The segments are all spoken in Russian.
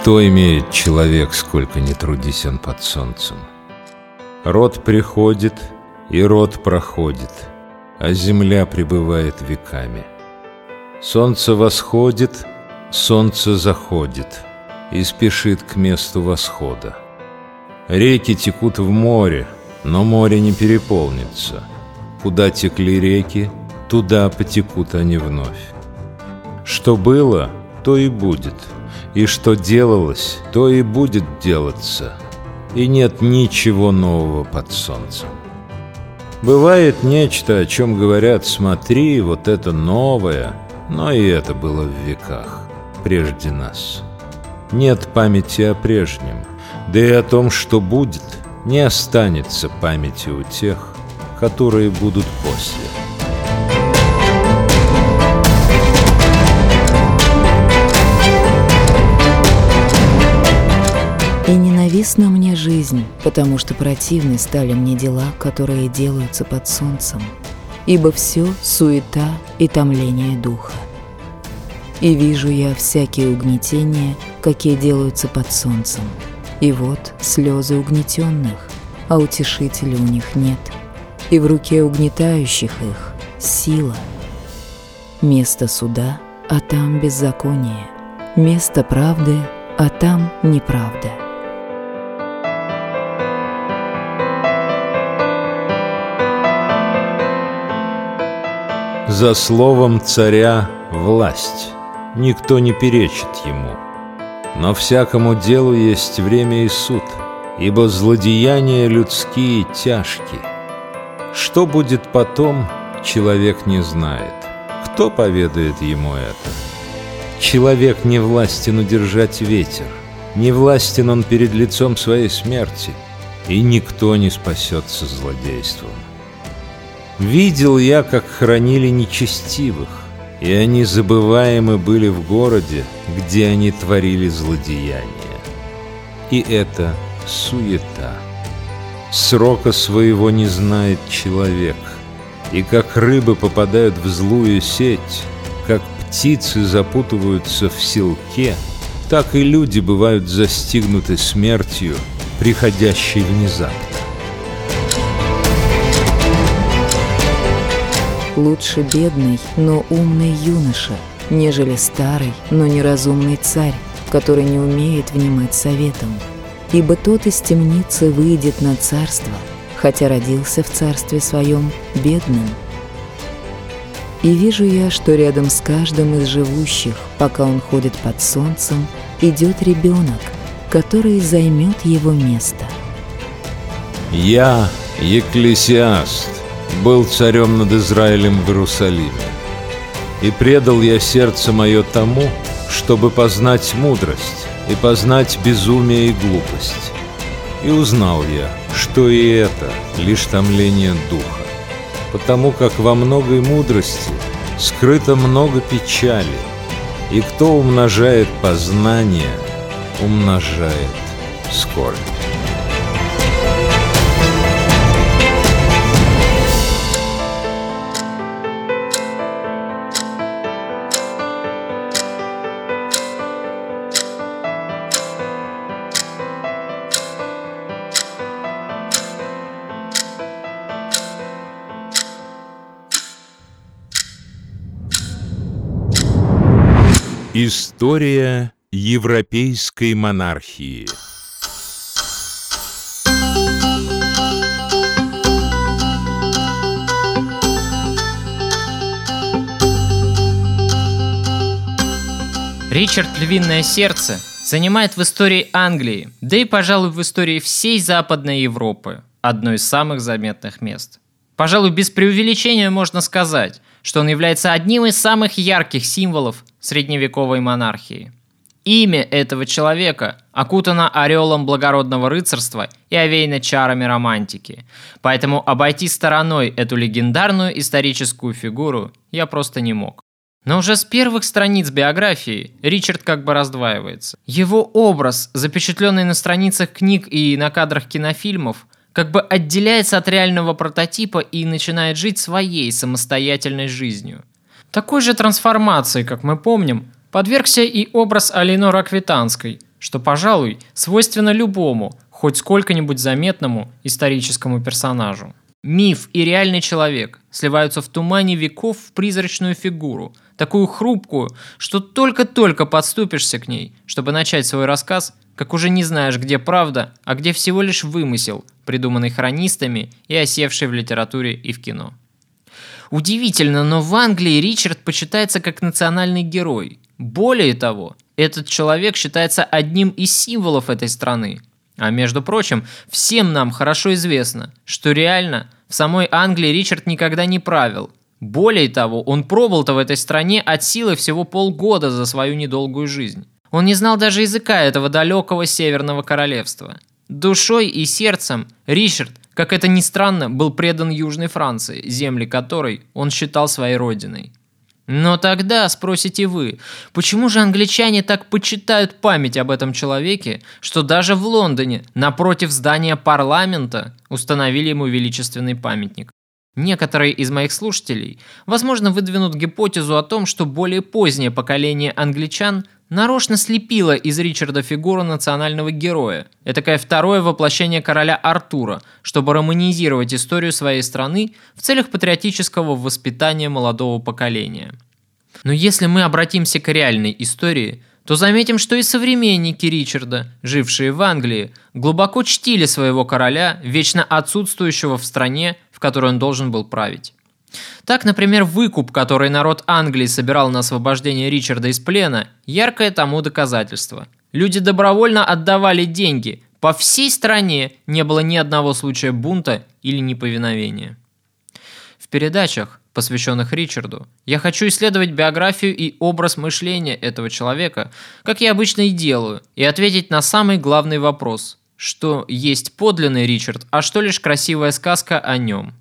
Что имеет человек, сколько не трудись он под солнцем? Род приходит, и род проходит, а земля пребывает веками. Солнце восходит, солнце заходит и спешит к месту восхода. Реки текут в море, но море не переполнится. Куда текли реки, туда потекут они вновь. Что было, то и будет, и что делалось, то и будет делаться, и нет ничего нового под солнцем. Бывает нечто, о чем говорят «смотри, вот это новое», но и это было в веках, прежде нас. Нет памяти о прежнем, да и о том, что будет, не останется памяти у тех, которые будут после. И ненавистна мне жизнь, потому что противны стали мне дела, которые делаются под солнцем, ибо все суета и томление духа. И вижу я всякие угнетения, какие делаются под солнцем. И вот слезы угнетенных, а утешителя у них нет. И в руке угнетающих их сила. Место суда, а там беззаконие. Место правды, а там неправда. За словом царя власть никто не перечит ему. Но всякому делу есть время и суд, ибо злодеяния людские тяжки. Что будет потом, человек не знает. Кто поведает ему это? Человек не властен удержать ветер, не властен он перед лицом своей смерти, и никто не спасется злодейством. Видел я, как хранили нечестивых, и они забываемы были в городе, где они творили злодеяния. И это суета. Срока своего не знает человек, и как рыбы попадают в злую сеть, как птицы запутываются в селке, так и люди бывают застигнуты смертью, приходящей внезапно. Лучше бедный, но умный юноша, нежели старый, но неразумный царь, который не умеет внимать советам. Ибо тот из темницы выйдет на царство, хотя родился в царстве своем бедным. И вижу я, что рядом с каждым из живущих, пока он ходит под солнцем, идет ребенок, который займет его место. Я, Екклесиаст, был царем над Израилем в Иерусалиме. И предал я сердце мое тому, чтобы познать мудрость и познать безумие и глупость. И узнал я, что и это лишь томление духа, потому как во многой мудрости скрыто много печали, и кто умножает познание, умножает скорбь. История европейской монархии Ричард Львиное Сердце занимает в истории Англии, да и, пожалуй, в истории всей Западной Европы одно из самых заметных мест. Пожалуй, без преувеличения можно сказать, что он является одним из самых ярких символов средневековой монархии. Имя этого человека окутано орелом благородного рыцарства и овеяно чарами романтики. Поэтому обойти стороной эту легендарную историческую фигуру я просто не мог. Но уже с первых страниц биографии Ричард как бы раздваивается. Его образ, запечатленный на страницах книг и на кадрах кинофильмов, как бы отделяется от реального прототипа и начинает жить своей самостоятельной жизнью. Такой же трансформации, как мы помним, подвергся и образ Алинор Аквитанской, что, пожалуй, свойственно любому, хоть сколько-нибудь заметному историческому персонажу. Миф и реальный человек сливаются в тумане веков в призрачную фигуру, такую хрупкую, что только-только подступишься к ней, чтобы начать свой рассказ, как уже не знаешь, где правда, а где всего лишь вымысел, придуманный хронистами и осевший в литературе и в кино. Удивительно, но в Англии Ричард почитается как национальный герой. Более того, этот человек считается одним из символов этой страны – а между прочим, всем нам хорошо известно, что реально в самой Англии Ричард никогда не правил. Более того, он пробыл-то в этой стране от силы всего полгода за свою недолгую жизнь. Он не знал даже языка этого далекого северного королевства. Душой и сердцем Ричард, как это ни странно, был предан Южной Франции, земли которой он считал своей родиной. Но тогда спросите вы, почему же англичане так почитают память об этом человеке, что даже в Лондоне, напротив здания парламента, установили ему величественный памятник? Некоторые из моих слушателей, возможно, выдвинут гипотезу о том, что более позднее поколение англичан нарочно слепило из Ричарда фигуру национального героя, этакое второе воплощение короля Артура, чтобы романизировать историю своей страны в целях патриотического воспитания молодого поколения. Но если мы обратимся к реальной истории, то заметим, что и современники Ричарда, жившие в Англии, глубоко чтили своего короля, вечно отсутствующего в стране, в которой он должен был править. Так, например, выкуп, который народ Англии собирал на освобождение Ричарда из плена, яркое тому доказательство. Люди добровольно отдавали деньги. По всей стране не было ни одного случая бунта или неповиновения. В передачах, посвященных Ричарду, я хочу исследовать биографию и образ мышления этого человека, как я обычно и делаю, и ответить на самый главный вопрос – что есть подлинный Ричард, а что лишь красивая сказка о нем –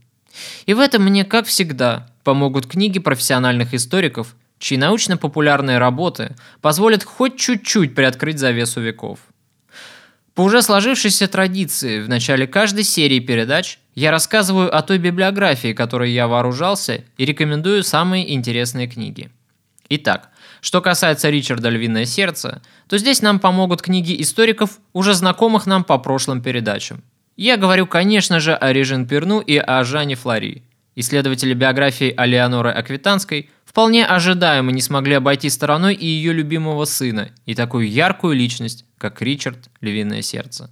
и в этом мне, как всегда, помогут книги профессиональных историков, чьи научно-популярные работы позволят хоть чуть-чуть приоткрыть завесу веков. По уже сложившейся традиции, в начале каждой серии передач я рассказываю о той библиографии, которой я вооружался, и рекомендую самые интересные книги. Итак, что касается Ричарда «Львиное сердце», то здесь нам помогут книги историков, уже знакомых нам по прошлым передачам. Я говорю, конечно же, о Режин Перну и о Жанне Флори. Исследователи биографии Алеоноры Аквитанской вполне ожидаемо не смогли обойти стороной и ее любимого сына, и такую яркую личность, как Ричард Львиное сердце.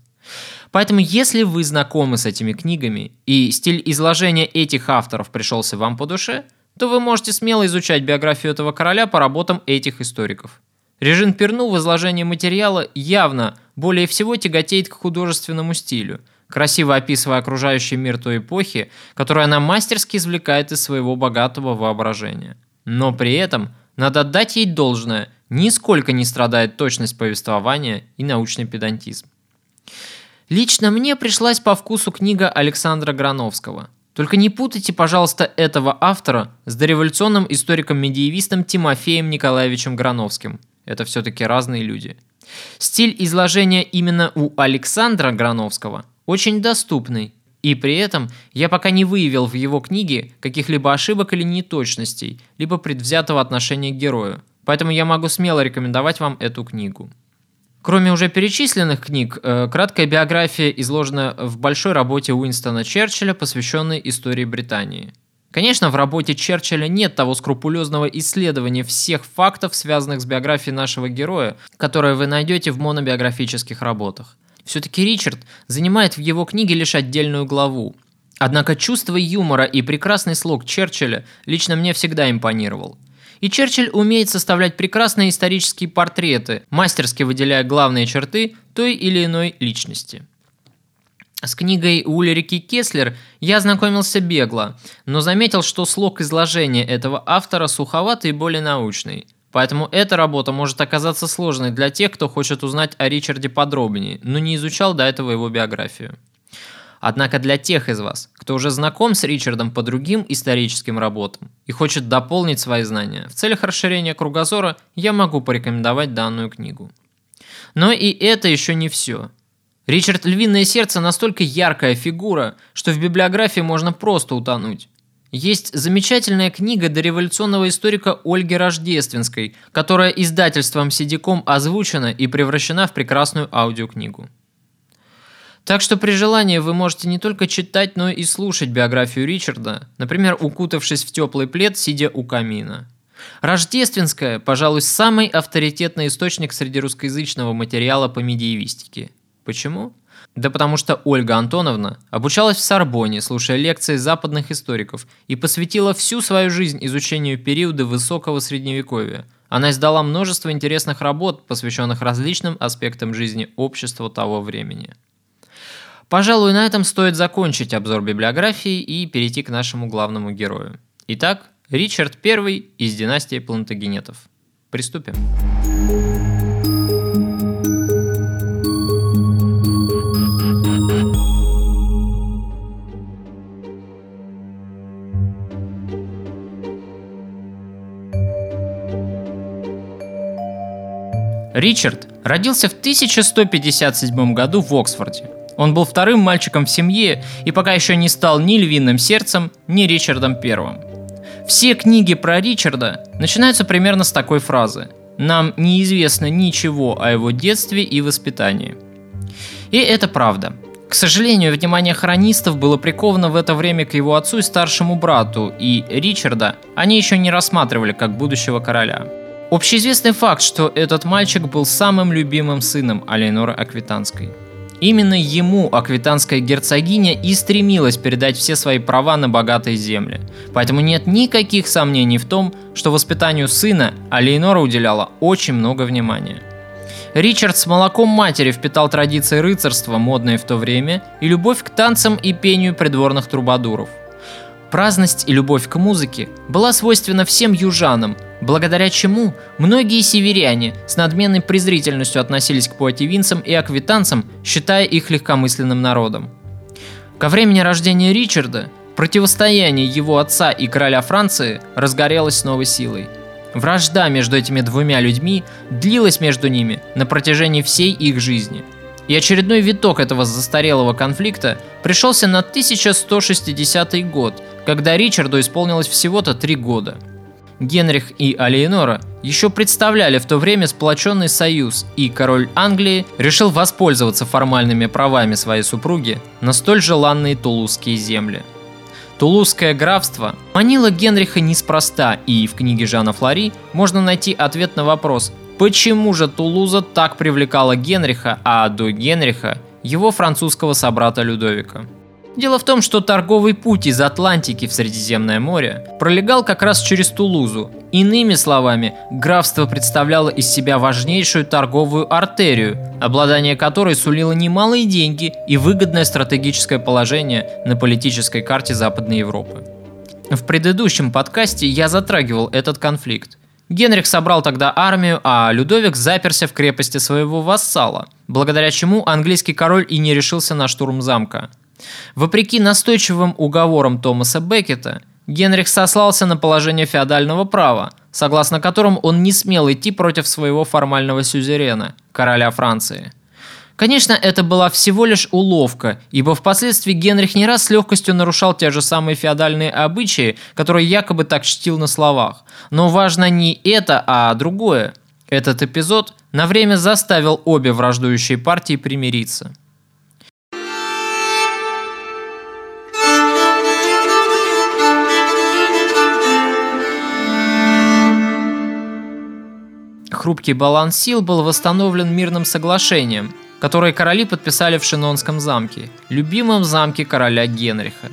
Поэтому, если вы знакомы с этими книгами и стиль изложения этих авторов пришелся вам по душе, то вы можете смело изучать биографию этого короля по работам этих историков. Режин Перну в изложении материала явно более всего тяготеет к художественному стилю – красиво описывая окружающий мир той эпохи, которую она мастерски извлекает из своего богатого воображения. Но при этом надо отдать ей должное, нисколько не страдает точность повествования и научный педантизм. Лично мне пришлась по вкусу книга Александра Грановского. Только не путайте, пожалуйста, этого автора с дореволюционным историком-медиевистом Тимофеем Николаевичем Грановским. Это все-таки разные люди. Стиль изложения именно у Александра Грановского очень доступный, и при этом я пока не выявил в его книге каких-либо ошибок или неточностей, либо предвзятого отношения к герою, поэтому я могу смело рекомендовать вам эту книгу. Кроме уже перечисленных книг, э, краткая биография изложена в большой работе Уинстона Черчилля, посвященной истории Британии. Конечно, в работе Черчилля нет того скрупулезного исследования всех фактов, связанных с биографией нашего героя, которое вы найдете в монобиографических работах. Все-таки Ричард занимает в его книге лишь отдельную главу. Однако чувство юмора и прекрасный слог Черчилля лично мне всегда импонировал. И Черчилль умеет составлять прекрасные исторические портреты, мастерски выделяя главные черты той или иной личности. С книгой Улерики Кеслер я ознакомился бегло, но заметил, что слог изложения этого автора суховатый и более научный – Поэтому эта работа может оказаться сложной для тех, кто хочет узнать о Ричарде подробнее, но не изучал до этого его биографию. Однако для тех из вас, кто уже знаком с Ричардом по другим историческим работам и хочет дополнить свои знания, в целях расширения кругозора я могу порекомендовать данную книгу. Но и это еще не все. Ричард Львиное Сердце настолько яркая фигура, что в библиографии можно просто утонуть. Есть замечательная книга дореволюционного историка Ольги Рождественской, которая издательством Сидиком озвучена и превращена в прекрасную аудиокнигу. Так что при желании вы можете не только читать, но и слушать биографию Ричарда, например, укутавшись в теплый плед, сидя у камина. Рождественская, пожалуй, самый авторитетный источник среди русскоязычного материала по медиевистике. Почему? Да потому что Ольга Антоновна обучалась в Сорбоне, слушая лекции западных историков, и посвятила всю свою жизнь изучению периода высокого средневековья. Она издала множество интересных работ, посвященных различным аспектам жизни общества того времени. Пожалуй, на этом стоит закончить обзор библиографии и перейти к нашему главному герою. Итак, Ричард I из династии Плантагенетов. Приступим. Ричард родился в 1157 году в Оксфорде. Он был вторым мальчиком в семье и пока еще не стал ни львиным сердцем, ни Ричардом Первым. Все книги про Ричарда начинаются примерно с такой фразы «Нам неизвестно ничего о его детстве и воспитании». И это правда. К сожалению, внимание хронистов было приковано в это время к его отцу и старшему брату, и Ричарда они еще не рассматривали как будущего короля. Общеизвестный факт, что этот мальчик был самым любимым сыном Алейноры Аквитанской – Именно ему аквитанская герцогиня и стремилась передать все свои права на богатые земли. Поэтому нет никаких сомнений в том, что воспитанию сына Алейнора уделяла очень много внимания. Ричард с молоком матери впитал традиции рыцарства, модные в то время, и любовь к танцам и пению придворных трубадуров – Праздность и любовь к музыке была свойственна всем южанам, благодаря чему многие северяне с надменной презрительностью относились к пуативинцам и аквитанцам, считая их легкомысленным народом. Ко времени рождения Ричарда противостояние его отца и короля Франции разгорелось с новой силой. Вражда между этими двумя людьми длилась между ними на протяжении всей их жизни – и очередной виток этого застарелого конфликта пришелся на 1160 год, когда Ричарду исполнилось всего-то три года. Генрих и Алиенора еще представляли в то время сплоченный союз, и король Англии решил воспользоваться формальными правами своей супруги на столь желанные тулузские земли. Тулузское графство манило Генриха неспроста, и в книге Жана Флори можно найти ответ на вопрос, Почему же Тулуза так привлекала Генриха, а до Генриха его французского собрата Людовика? Дело в том, что торговый путь из Атлантики в Средиземное море пролегал как раз через Тулузу. Иными словами, графство представляло из себя важнейшую торговую артерию, обладание которой сулило немалые деньги и выгодное стратегическое положение на политической карте Западной Европы. В предыдущем подкасте я затрагивал этот конфликт. Генрих собрал тогда армию, а Людовик заперся в крепости своего вассала, благодаря чему английский король и не решился на штурм замка. Вопреки настойчивым уговорам Томаса Беккета, Генрих сослался на положение феодального права, согласно которому он не смел идти против своего формального сюзерена, короля Франции. Конечно, это была всего лишь уловка, ибо впоследствии Генрих не раз с легкостью нарушал те же самые феодальные обычаи, которые якобы так чтил на словах. Но важно не это, а другое. Этот эпизод на время заставил обе враждующие партии примириться. Хрупкий баланс сил был восстановлен мирным соглашением – которые короли подписали в Шинонском замке, любимом замке короля Генриха.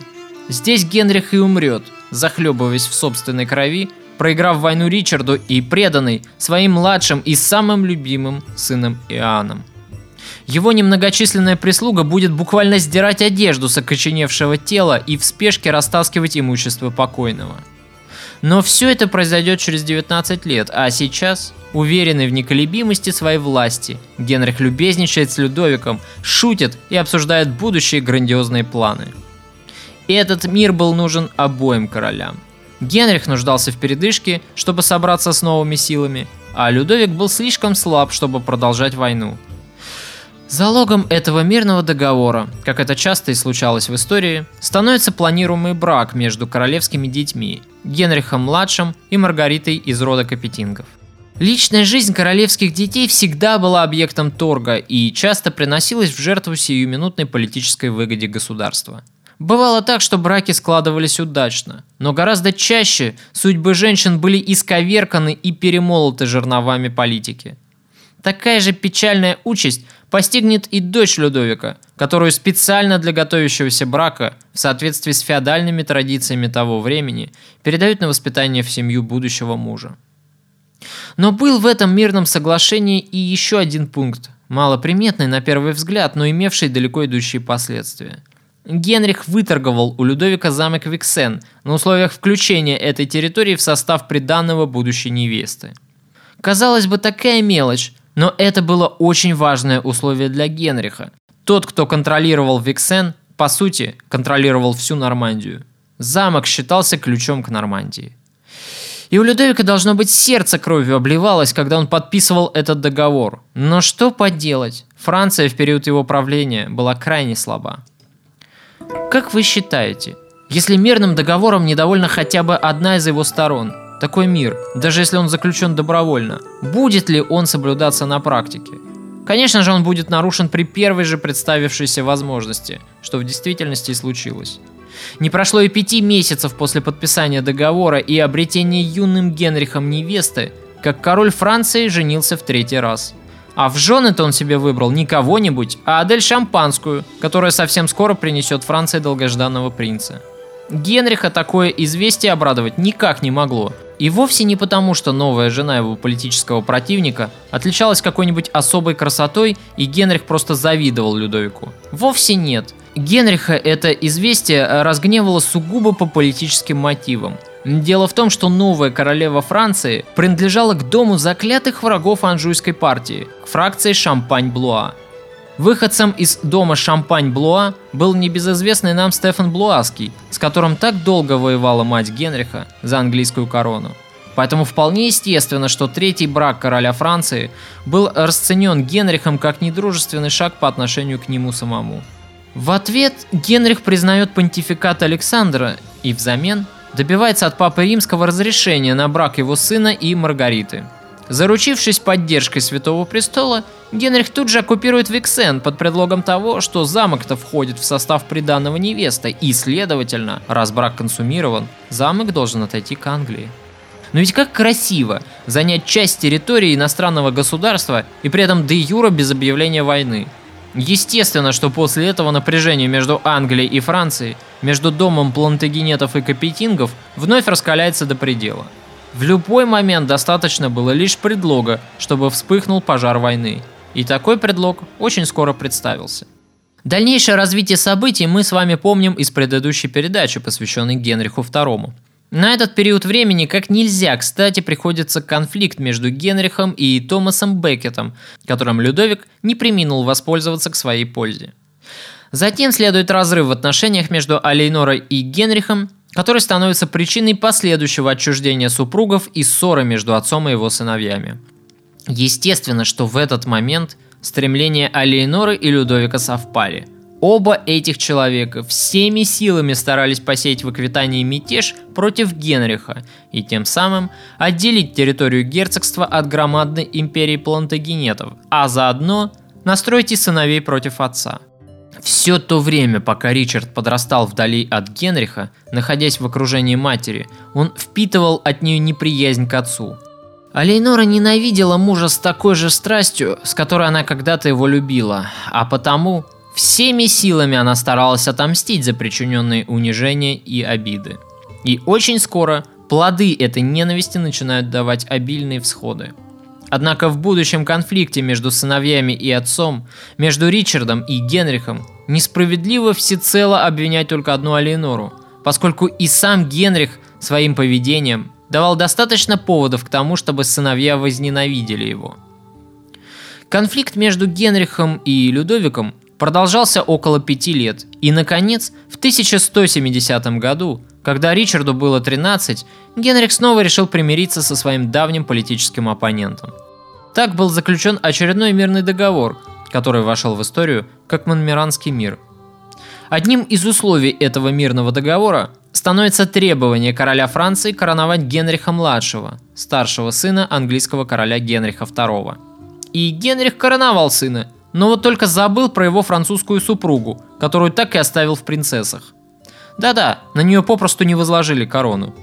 Здесь Генрих и умрет, захлебываясь в собственной крови, проиграв войну Ричарду и преданный своим младшим и самым любимым сыном Иоанном. Его немногочисленная прислуга будет буквально сдирать одежду с окоченевшего тела и в спешке растаскивать имущество покойного – но все это произойдет через 19 лет, а сейчас, уверенный в неколебимости своей власти, Генрих любезничает с Людовиком, шутит и обсуждает будущие грандиозные планы. Этот мир был нужен обоим королям. Генрих нуждался в передышке, чтобы собраться с новыми силами, а Людовик был слишком слаб, чтобы продолжать войну. Залогом этого мирного договора, как это часто и случалось в истории, становится планируемый брак между королевскими детьми Генрихом-младшим и Маргаритой из рода Капетингов. Личная жизнь королевских детей всегда была объектом торга и часто приносилась в жертву сиюминутной политической выгоде государства. Бывало так, что браки складывались удачно, но гораздо чаще судьбы женщин были исковерканы и перемолоты жерновами политики. Такая же печальная участь постигнет и дочь Людовика, которую специально для готовящегося брака, в соответствии с феодальными традициями того времени, передают на воспитание в семью будущего мужа. Но был в этом мирном соглашении и еще один пункт, малоприметный на первый взгляд, но имевший далеко идущие последствия. Генрих выторговал у Людовика замок Виксен на условиях включения этой территории в состав приданного будущей невесты. Казалось бы, такая мелочь, но это было очень важное условие для Генриха. Тот, кто контролировал Виксен, по сути, контролировал всю Нормандию. Замок считался ключом к Нормандии. И у Людовика должно быть сердце кровью обливалось, когда он подписывал этот договор. Но что поделать, Франция в период его правления была крайне слаба. Как вы считаете, если мирным договором недовольна хотя бы одна из его сторон, такой мир, даже если он заключен добровольно, будет ли он соблюдаться на практике? Конечно же, он будет нарушен при первой же представившейся возможности, что в действительности и случилось. Не прошло и пяти месяцев после подписания договора и обретения юным Генрихом невесты, как король Франции женился в третий раз. А в жены-то он себе выбрал не кого-нибудь, а Адель Шампанскую, которая совсем скоро принесет Франции долгожданного принца. Генриха такое известие обрадовать никак не могло. И вовсе не потому, что новая жена его политического противника отличалась какой-нибудь особой красотой, и Генрих просто завидовал Людовику. Вовсе нет. Генриха это известие разгневало сугубо по политическим мотивам. Дело в том, что новая королева Франции принадлежала к дому заклятых врагов анжуйской партии, к фракции Шампань-Блуа. Выходцем из дома Шампань-Блуа был небезызвестный нам Стефан Блуаский, с которым так долго воевала мать Генриха за английскую корону. Поэтому вполне естественно, что третий брак короля Франции был расценен Генрихом как недружественный шаг по отношению к нему самому. В ответ Генрих признает понтификат Александра и взамен добивается от Папы Римского разрешения на брак его сына и Маргариты. Заручившись поддержкой Святого Престола, Генрих тут же оккупирует Виксен под предлогом того, что замок-то входит в состав приданного невесты, и, следовательно, раз брак консумирован, замок должен отойти к Англии. Но ведь как красиво занять часть территории иностранного государства и при этом де юра без объявления войны – Естественно, что после этого напряжение между Англией и Францией, между домом плантагенетов и капетингов вновь раскаляется до предела. В любой момент достаточно было лишь предлога, чтобы вспыхнул пожар войны. И такой предлог очень скоро представился. Дальнейшее развитие событий мы с вами помним из предыдущей передачи, посвященной Генриху II. На этот период времени как нельзя кстати приходится конфликт между Генрихом и Томасом Беккетом, которым Людовик не приминул воспользоваться к своей пользе. Затем следует разрыв в отношениях между Алейнорой и Генрихом, который становится причиной последующего отчуждения супругов и ссоры между отцом и его сыновьями. Естественно, что в этот момент стремления Алейноры и Людовика совпали – Оба этих человека всеми силами старались посеять в Аквитании мятеж против Генриха и тем самым отделить территорию герцогства от громадной империи плантагенетов, а заодно настроить и сыновей против отца. Все то время, пока Ричард подрастал вдали от Генриха, находясь в окружении матери, он впитывал от нее неприязнь к отцу. А Лейнора ненавидела мужа с такой же страстью, с которой она когда-то его любила, а потому Всеми силами она старалась отомстить за причиненные унижения и обиды. И очень скоро плоды этой ненависти начинают давать обильные всходы. Однако в будущем конфликте между сыновьями и отцом, между Ричардом и Генрихом, несправедливо всецело обвинять только одну Алиенору, поскольку и сам Генрих своим поведением давал достаточно поводов к тому, чтобы сыновья возненавидели его. Конфликт между Генрихом и Людовиком продолжался около пяти лет, и, наконец, в 1170 году, когда Ричарду было 13, Генрих снова решил примириться со своим давним политическим оппонентом. Так был заключен очередной мирный договор, который вошел в историю как Монмиранский мир. Одним из условий этого мирного договора становится требование короля Франции короновать Генриха-младшего, старшего сына английского короля Генриха II. И Генрих короновал сына, но вот только забыл про его французскую супругу, которую так и оставил в принцессах. Да-да, на нее попросту не возложили корону.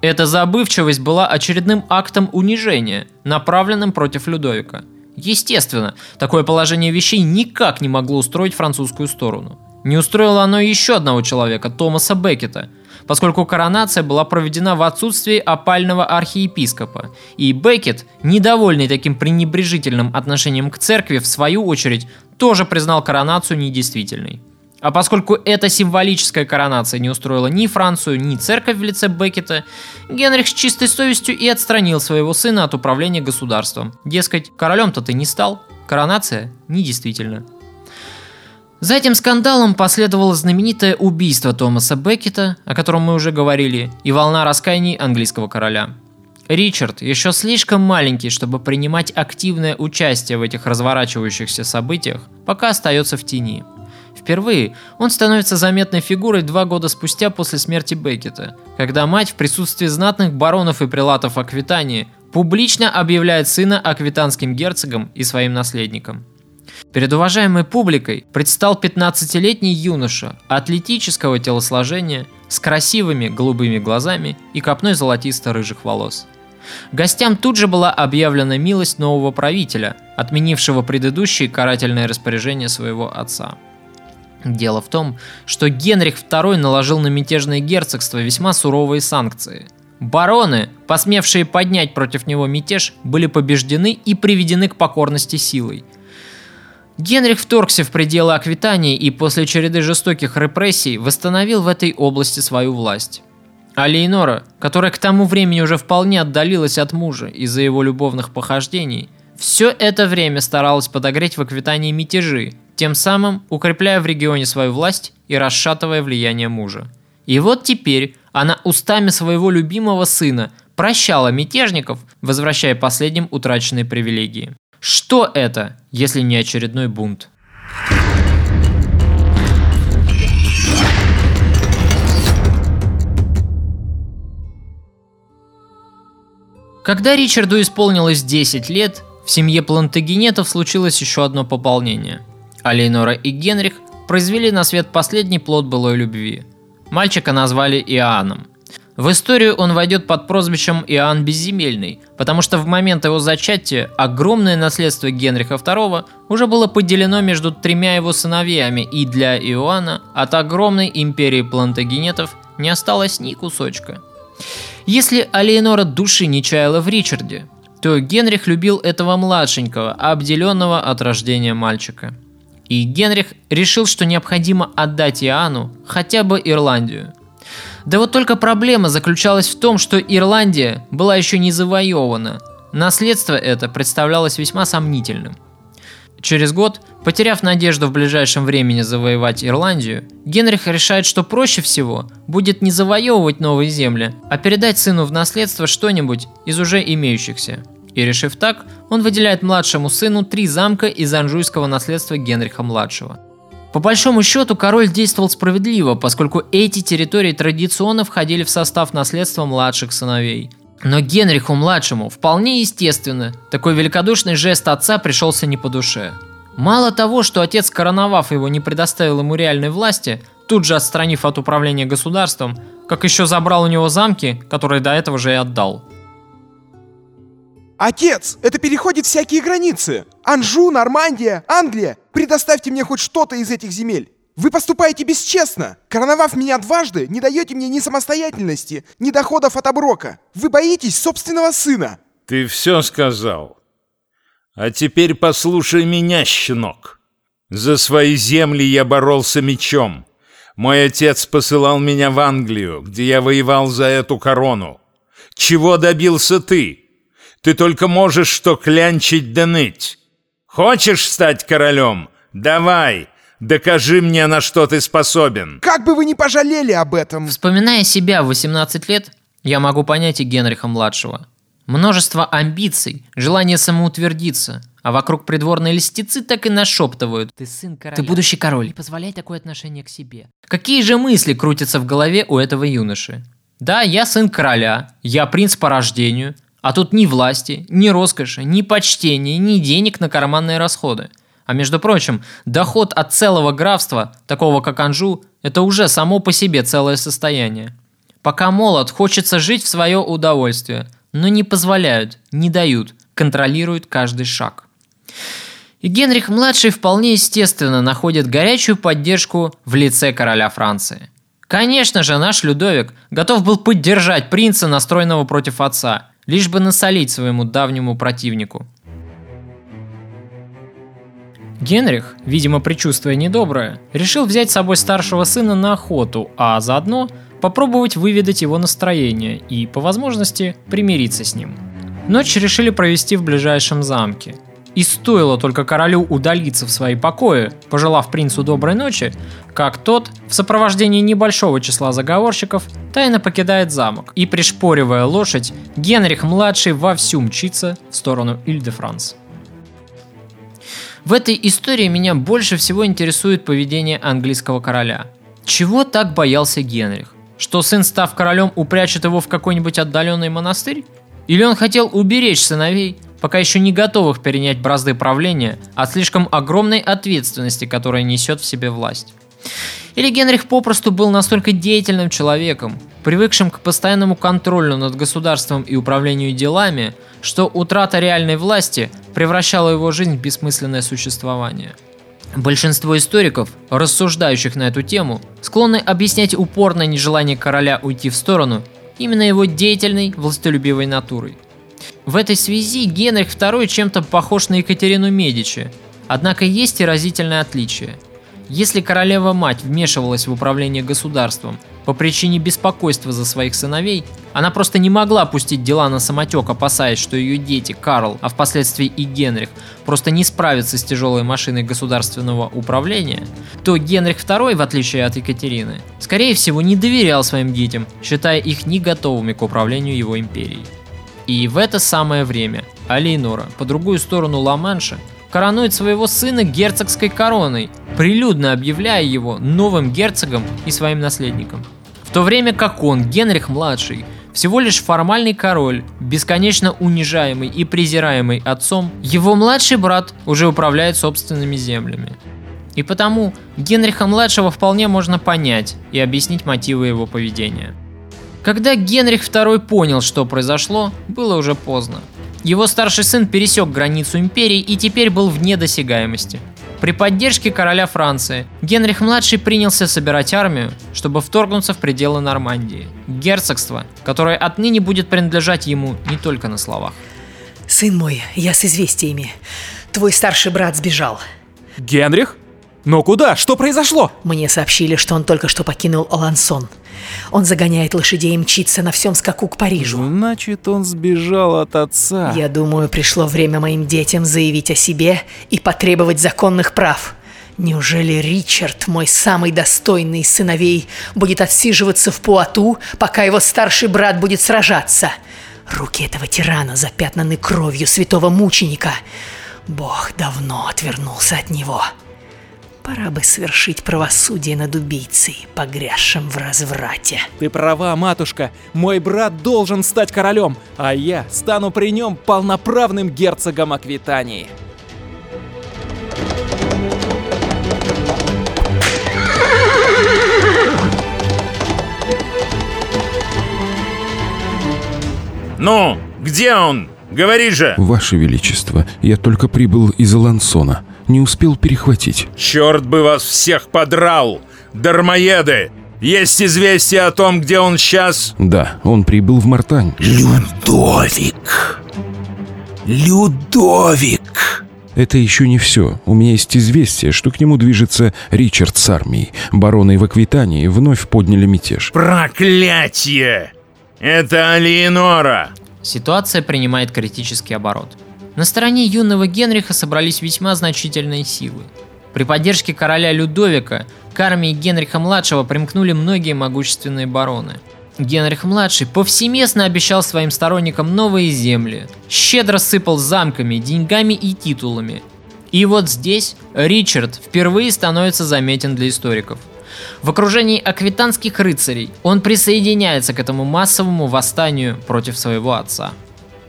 Эта забывчивость была очередным актом унижения, направленным против Людовика. Естественно, такое положение вещей никак не могло устроить французскую сторону. Не устроило оно еще одного человека, Томаса Беккета, поскольку коронация была проведена в отсутствии опального архиепископа. И Беккет, недовольный таким пренебрежительным отношением к церкви, в свою очередь, тоже признал коронацию недействительной. А поскольку эта символическая коронация не устроила ни Францию, ни церковь в лице Беккета, Генрих с чистой совестью и отстранил своего сына от управления государством. Дескать, королем-то ты не стал, коронация недействительна. За этим скандалом последовало знаменитое убийство Томаса Беккета, о котором мы уже говорили, и волна раскаяний английского короля. Ричард еще слишком маленький, чтобы принимать активное участие в этих разворачивающихся событиях, пока остается в тени – Впервые он становится заметной фигурой два года спустя после смерти Беккета, когда мать в присутствии знатных баронов и прилатов Аквитании публично объявляет сына аквитанским герцогом и своим наследником. Перед уважаемой публикой предстал 15-летний юноша атлетического телосложения с красивыми голубыми глазами и копной золотисто-рыжих волос. Гостям тут же была объявлена милость нового правителя, отменившего предыдущие карательные распоряжения своего отца – Дело в том, что Генрих II наложил на мятежное герцогство весьма суровые санкции. Бароны, посмевшие поднять против него мятеж, были побеждены и приведены к покорности силой. Генрих вторгся в пределы Аквитании и после череды жестоких репрессий восстановил в этой области свою власть. А Лейнора, которая к тому времени уже вполне отдалилась от мужа из-за его любовных похождений, все это время старалась подогреть в Аквитании мятежи, тем самым укрепляя в регионе свою власть и расшатывая влияние мужа. И вот теперь она устами своего любимого сына прощала мятежников, возвращая последним утраченные привилегии. Что это, если не очередной бунт? Когда Ричарду исполнилось 10 лет, в семье Плантагенетов случилось еще одно пополнение – а Лейнора и Генрих произвели на свет последний плод былой любви. Мальчика назвали Иоанном. В историю он войдет под прозвищем Иоанн Безземельный, потому что в момент его зачатия огромное наследство Генриха II уже было поделено между тремя его сыновьями, и для Иоанна от огромной империи плантагенетов не осталось ни кусочка. Если Алиенора души не чаяла в Ричарде, то Генрих любил этого младшенького, обделенного от рождения мальчика – и Генрих решил, что необходимо отдать Иоанну хотя бы Ирландию. Да вот только проблема заключалась в том, что Ирландия была еще не завоевана. Наследство это представлялось весьма сомнительным. Через год, потеряв надежду в ближайшем времени завоевать Ирландию, Генрих решает, что проще всего будет не завоевывать новые земли, а передать сыну в наследство что-нибудь из уже имеющихся – и решив так, он выделяет младшему сыну три замка из анжуйского наследства Генриха-младшего. По большому счету, король действовал справедливо, поскольку эти территории традиционно входили в состав наследства младших сыновей. Но Генриху-младшему вполне естественно, такой великодушный жест отца пришелся не по душе. Мало того, что отец, короновав его, не предоставил ему реальной власти, тут же отстранив от управления государством, как еще забрал у него замки, которые до этого же и отдал – Отец, это переходит всякие границы. Анжу, Нормандия, Англия. Предоставьте мне хоть что-то из этих земель. Вы поступаете бесчестно. Короновав меня дважды, не даете мне ни самостоятельности, ни доходов от оброка. Вы боитесь собственного сына. Ты все сказал. А теперь послушай меня, щенок. За свои земли я боролся мечом. Мой отец посылал меня в Англию, где я воевал за эту корону. Чего добился ты? Ты только можешь что клянчить да ныть. Хочешь стать королем? Давай, докажи мне, на что ты способен. Как бы вы ни пожалели об этом. Вспоминая себя в 18 лет, я могу понять и Генриха-младшего. Множество амбиций, желание самоутвердиться, А вокруг придворные льстецы так и нашептывают. Ты сын короля. Ты будущий король. Не позволяй такое отношение к себе. Какие же мысли крутятся в голове у этого юноши? Да, я сын короля, я принц по рождению, а тут ни власти, ни роскоши, ни почтения, ни денег на карманные расходы. А между прочим, доход от целого графства, такого как Анжу, это уже само по себе целое состояние. Пока молод, хочется жить в свое удовольствие, но не позволяют, не дают, контролируют каждый шаг. И Генрих-младший вполне естественно находит горячую поддержку в лице короля Франции. Конечно же, наш Людовик готов был поддержать принца, настроенного против отца, лишь бы насолить своему давнему противнику. Генрих, видимо предчувствуя недоброе, решил взять с собой старшего сына на охоту, а заодно попробовать выведать его настроение и, по возможности, примириться с ним. Ночь решили провести в ближайшем замке – и стоило только королю удалиться в свои покои, пожелав принцу доброй ночи, как тот, в сопровождении небольшого числа заговорщиков, тайно покидает замок и, пришпоривая лошадь, Генрих-младший вовсю мчится в сторону Иль-де-Франс. В этой истории меня больше всего интересует поведение английского короля. Чего так боялся Генрих? Что сын, став королем, упрячет его в какой-нибудь отдаленный монастырь? Или он хотел уберечь сыновей пока еще не готовых перенять бразды правления от слишком огромной ответственности, которая несет в себе власть. Или Генрих попросту был настолько деятельным человеком, привыкшим к постоянному контролю над государством и управлению делами, что утрата реальной власти превращала его жизнь в бессмысленное существование. Большинство историков, рассуждающих на эту тему, склонны объяснять упорное нежелание короля уйти в сторону именно его деятельной властолюбивой натурой – в этой связи Генрих II чем-то похож на Екатерину Медичи, однако есть и разительное отличие. Если королева-мать вмешивалась в управление государством по причине беспокойства за своих сыновей, она просто не могла пустить дела на самотек, опасаясь, что ее дети, Карл, а впоследствии и Генрих, просто не справятся с тяжелой машиной государственного управления, то Генрих II, в отличие от Екатерины, скорее всего не доверял своим детям, считая их не готовыми к управлению его империей. И в это самое время Алейнора, по другую сторону Ла-Манша, коронует своего сына герцогской короной, прилюдно объявляя его новым герцогом и своим наследником. В то время как он, Генрих-младший, всего лишь формальный король, бесконечно унижаемый и презираемый отцом, его младший брат уже управляет собственными землями. И потому Генриха-младшего вполне можно понять и объяснить мотивы его поведения – когда Генрих II понял, что произошло, было уже поздно. Его старший сын пересек границу империи и теперь был вне досягаемости. При поддержке короля Франции Генрих-младший принялся собирать армию, чтобы вторгнуться в пределы Нормандии. Герцогство, которое отныне будет принадлежать ему не только на словах. Сын мой, я с известиями. Твой старший брат сбежал. Генрих? Но куда? Что произошло? Мне сообщили, что он только что покинул Олансон. Он загоняет лошадей и мчится на всем скаку к Парижу. Значит, он сбежал от отца. Я думаю, пришло время моим детям заявить о себе и потребовать законных прав. Неужели Ричард, мой самый достойный из сыновей, будет отсиживаться в Пуату, пока его старший брат будет сражаться? Руки этого тирана запятнаны кровью святого мученика. Бог давно отвернулся от него. Пора бы совершить правосудие над убийцей, погрязшим в разврате. Ты права, матушка. Мой брат должен стать королем, а я стану при нем полноправным герцогом Аквитании. Ну, где он? Говори же! Ваше Величество, я только прибыл из Алансона не успел перехватить. Черт бы вас всех подрал! Дармоеды! Есть известие о том, где он сейчас? Да, он прибыл в Мартань. Людовик! Людовик! Это еще не все. У меня есть известие, что к нему движется Ричард с армией. Бароны в Аквитании вновь подняли мятеж. Проклятие! Это Алиенора! Ситуация принимает критический оборот. На стороне юного Генриха собрались весьма значительные силы. При поддержке короля Людовика к армии Генриха-младшего примкнули многие могущественные бароны. Генрих-младший повсеместно обещал своим сторонникам новые земли, щедро сыпал замками, деньгами и титулами. И вот здесь Ричард впервые становится заметен для историков. В окружении аквитанских рыцарей он присоединяется к этому массовому восстанию против своего отца.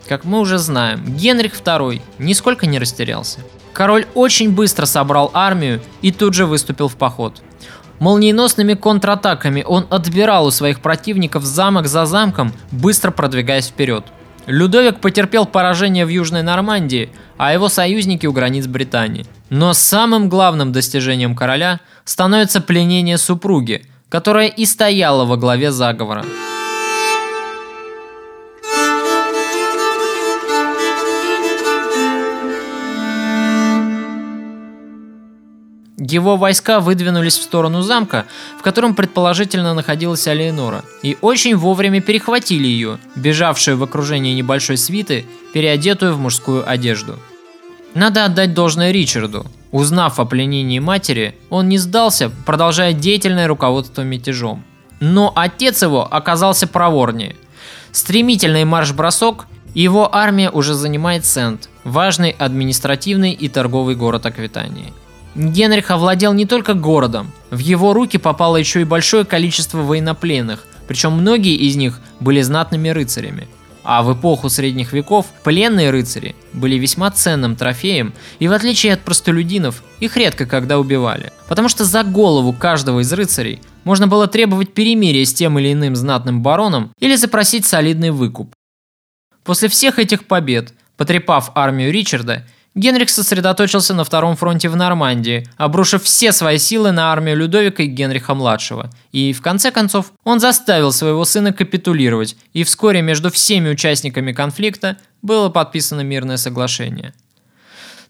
Как мы уже знаем, Генрих II нисколько не растерялся. Король очень быстро собрал армию и тут же выступил в поход – Молниеносными контратаками он отбирал у своих противников замок за замком, быстро продвигаясь вперед. Людовик потерпел поражение в Южной Нормандии, а его союзники у границ Британии. Но самым главным достижением короля становится пленение супруги, которая и стояла во главе заговора. Его войска выдвинулись в сторону замка, в котором предположительно находилась Алеонора, и очень вовремя перехватили ее, бежавшую в окружении небольшой свиты, переодетую в мужскую одежду. Надо отдать должное Ричарду. Узнав о пленении матери, он не сдался, продолжая деятельное руководство мятежом. Но отец его оказался проворнее. Стремительный марш-бросок, его армия уже занимает Сент, важный административный и торговый город Аквитании. Генрих овладел не только городом, в его руки попало еще и большое количество военнопленных, причем многие из них были знатными рыцарями. А в эпоху средних веков пленные рыцари были весьма ценным трофеем, и в отличие от простолюдинов, их редко когда убивали. Потому что за голову каждого из рыцарей можно было требовать перемирия с тем или иным знатным бароном или запросить солидный выкуп. После всех этих побед, потрепав армию Ричарда, Генрих сосредоточился на втором фронте в Нормандии, обрушив все свои силы на армию Людовика и Генриха-младшего. И, в конце концов, он заставил своего сына капитулировать, и вскоре между всеми участниками конфликта было подписано мирное соглашение.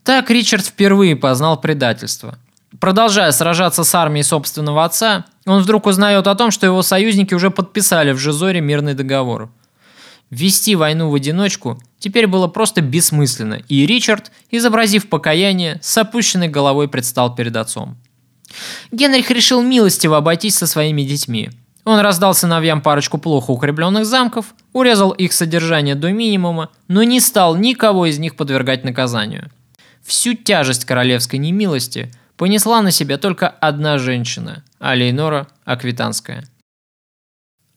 Так Ричард впервые познал предательство. Продолжая сражаться с армией собственного отца, он вдруг узнает о том, что его союзники уже подписали в Жизоре мирный договор. Вести войну в одиночку теперь было просто бессмысленно, и Ричард, изобразив покаяние, с опущенной головой предстал перед отцом. Генрих решил милостиво обойтись со своими детьми. Он раздал сыновьям парочку плохо укрепленных замков, урезал их содержание до минимума, но не стал никого из них подвергать наказанию. Всю тяжесть королевской немилости понесла на себя только одна женщина – Алейнора Аквитанская.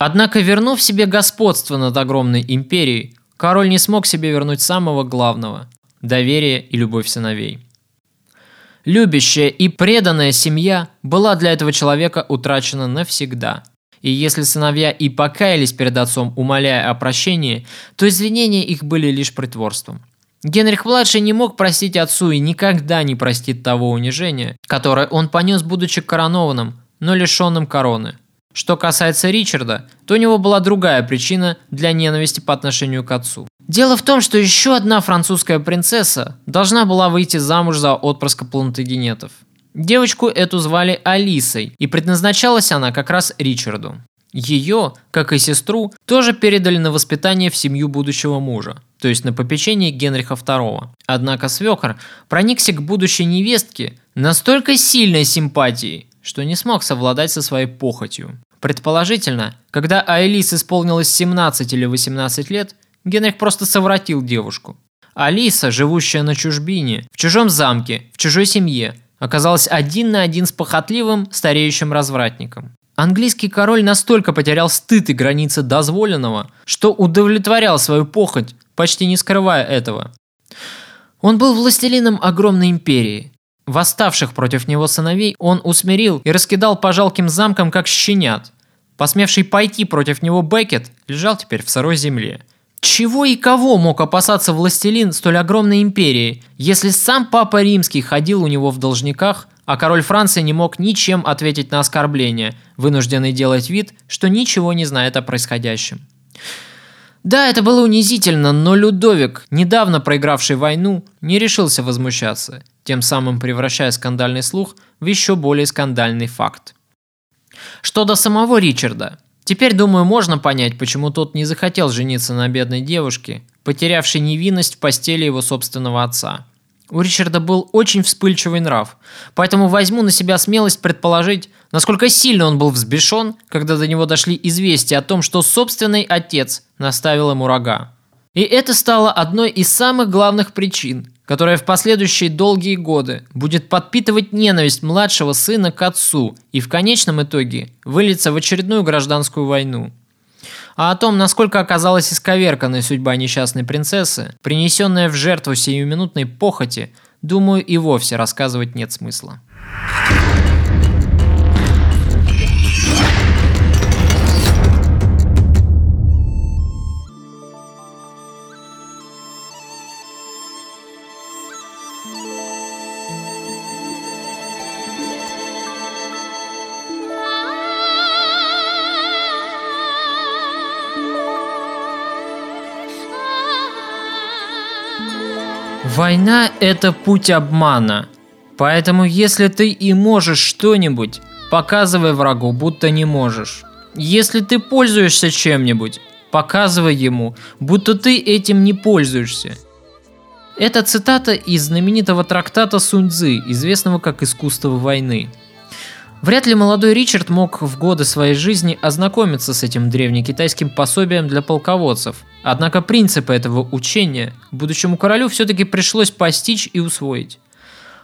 Однако, вернув себе господство над огромной империей, король не смог себе вернуть самого главного – доверие и любовь сыновей. Любящая и преданная семья была для этого человека утрачена навсегда. И если сыновья и покаялись перед отцом, умоляя о прощении, то извинения их были лишь притворством. Генрих-младший не мог простить отцу и никогда не простит того унижения, которое он понес, будучи коронованным, но лишенным короны. Что касается Ричарда, то у него была другая причина для ненависти по отношению к отцу. Дело в том, что еще одна французская принцесса должна была выйти замуж за отпрыска плантагенетов. Девочку эту звали Алисой, и предназначалась она как раз Ричарду. Ее, как и сестру, тоже передали на воспитание в семью будущего мужа, то есть на попечение Генриха II. Однако свекор проникся к будущей невестке настолько сильной симпатией, что не смог совладать со своей похотью. Предположительно, когда Айлис исполнилось 17 или 18 лет, Генрих просто совратил девушку. Алиса, живущая на чужбине, в чужом замке, в чужой семье, оказалась один на один с похотливым, стареющим развратником. Английский король настолько потерял стыд и границы дозволенного, что удовлетворял свою похоть, почти не скрывая этого. Он был властелином огромной империи, Восставших против него сыновей он усмирил и раскидал по жалким замкам, как щенят. Посмевший пойти против него Беккет лежал теперь в сырой земле. Чего и кого мог опасаться властелин столь огромной империи, если сам Папа Римский ходил у него в должниках, а король Франции не мог ничем ответить на оскорбление, вынужденный делать вид, что ничего не знает о происходящем. Да, это было унизительно, но Людовик, недавно проигравший войну, не решился возмущаться, тем самым превращая скандальный слух в еще более скандальный факт. Что до самого Ричарда, теперь, думаю, можно понять, почему тот не захотел жениться на бедной девушке, потерявшей невинность в постели его собственного отца. У Ричарда был очень вспыльчивый нрав, поэтому возьму на себя смелость предположить, насколько сильно он был взбешен, когда до него дошли известия о том, что собственный отец наставил ему рога. И это стало одной из самых главных причин, которая в последующие долгие годы будет подпитывать ненависть младшего сына к отцу и в конечном итоге выльется в очередную гражданскую войну. А о том, насколько оказалась исковерканной судьба несчастной принцессы, принесенная в жертву сиюминутной похоти, думаю, и вовсе рассказывать нет смысла. Война – это путь обмана. Поэтому если ты и можешь что-нибудь, показывай врагу, будто не можешь. Если ты пользуешься чем-нибудь, показывай ему, будто ты этим не пользуешься. Это цитата из знаменитого трактата Сунь Цзы, известного как «Искусство войны». Вряд ли молодой Ричард мог в годы своей жизни ознакомиться с этим древнекитайским пособием для полководцев. Однако принципы этого учения будущему королю все-таки пришлось постичь и усвоить.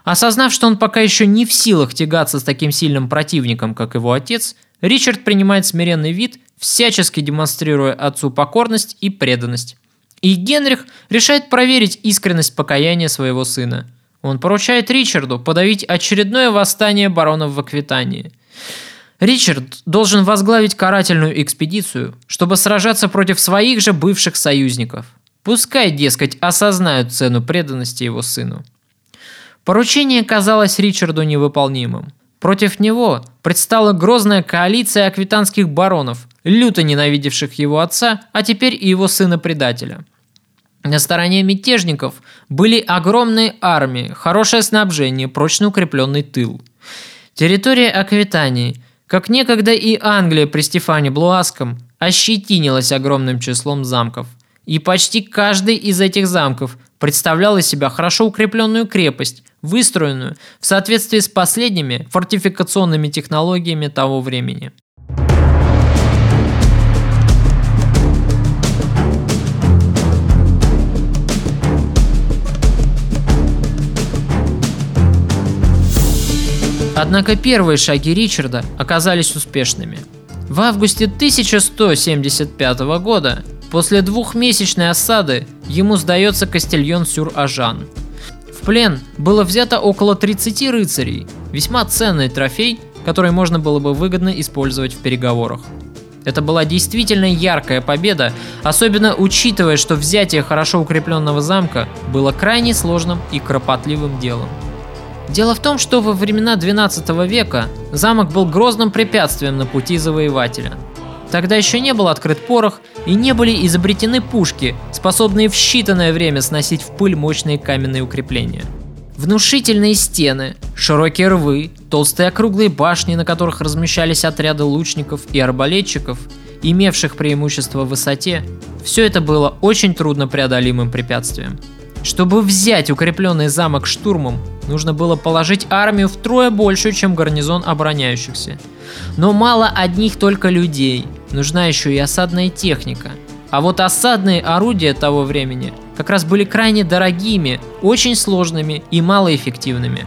Осознав, что он пока еще не в силах тягаться с таким сильным противником, как его отец, Ричард принимает смиренный вид, всячески демонстрируя отцу покорность и преданность. И Генрих решает проверить искренность покаяния своего сына – он поручает Ричарду подавить очередное восстание баронов в Аквитании. Ричард должен возглавить карательную экспедицию, чтобы сражаться против своих же бывших союзников. Пускай, дескать, осознают цену преданности его сыну. Поручение казалось Ричарду невыполнимым. Против него предстала грозная коалиция аквитанских баронов, люто ненавидевших его отца, а теперь и его сына-предателя – на стороне мятежников были огромные армии, хорошее снабжение, прочно укрепленный тыл. Территория Аквитании, как некогда и Англия при Стефане Блуаском, ощетинилась огромным числом замков. И почти каждый из этих замков представлял из себя хорошо укрепленную крепость, выстроенную в соответствии с последними фортификационными технологиями того времени. Однако первые шаги Ричарда оказались успешными. В августе 1175 года, после двухмесячной осады, ему сдается Кастильон Сюр-Ажан. В плен было взято около 30 рыцарей, весьма ценный трофей, который можно было бы выгодно использовать в переговорах. Это была действительно яркая победа, особенно учитывая, что взятие хорошо укрепленного замка было крайне сложным и кропотливым делом. Дело в том, что во времена 12 века замок был грозным препятствием на пути завоевателя. Тогда еще не был открыт порох и не были изобретены пушки, способные в считанное время сносить в пыль мощные каменные укрепления. Внушительные стены, широкие рвы, толстые округлые башни, на которых размещались отряды лучников и арбалетчиков, имевших преимущество в высоте, все это было очень трудно преодолимым препятствием. Чтобы взять укрепленный замок штурмом, нужно было положить армию втрое большую, чем гарнизон обороняющихся. Но мало одних только людей, нужна еще и осадная техника. А вот осадные орудия того времени как раз были крайне дорогими, очень сложными и малоэффективными.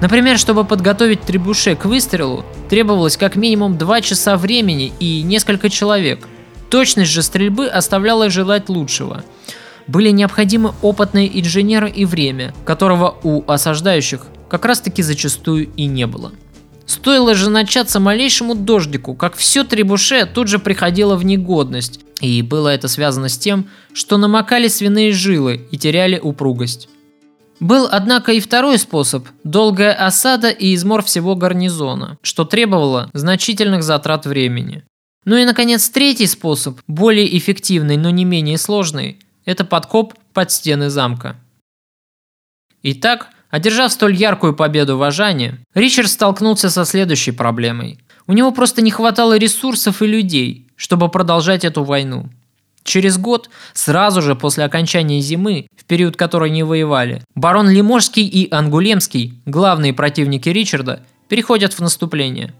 Например, чтобы подготовить требуше к выстрелу, требовалось как минимум 2 часа времени и несколько человек. Точность же стрельбы оставляла желать лучшего – были необходимы опытные инженеры и время, которого у осаждающих как раз таки зачастую и не было. Стоило же начаться малейшему дождику, как все требуше тут же приходило в негодность, и было это связано с тем, что намокали свиные жилы и теряли упругость. Был, однако, и второй способ – долгая осада и измор всего гарнизона, что требовало значительных затрат времени. Ну и, наконец, третий способ, более эффективный, но не менее сложный, это подкоп под стены замка. Итак, одержав столь яркую победу в Ажане, Ричард столкнулся со следующей проблемой. У него просто не хватало ресурсов и людей, чтобы продолжать эту войну. Через год, сразу же после окончания зимы, в период которой не воевали, барон Лиможский и Ангулемский, главные противники Ричарда, переходят в наступление.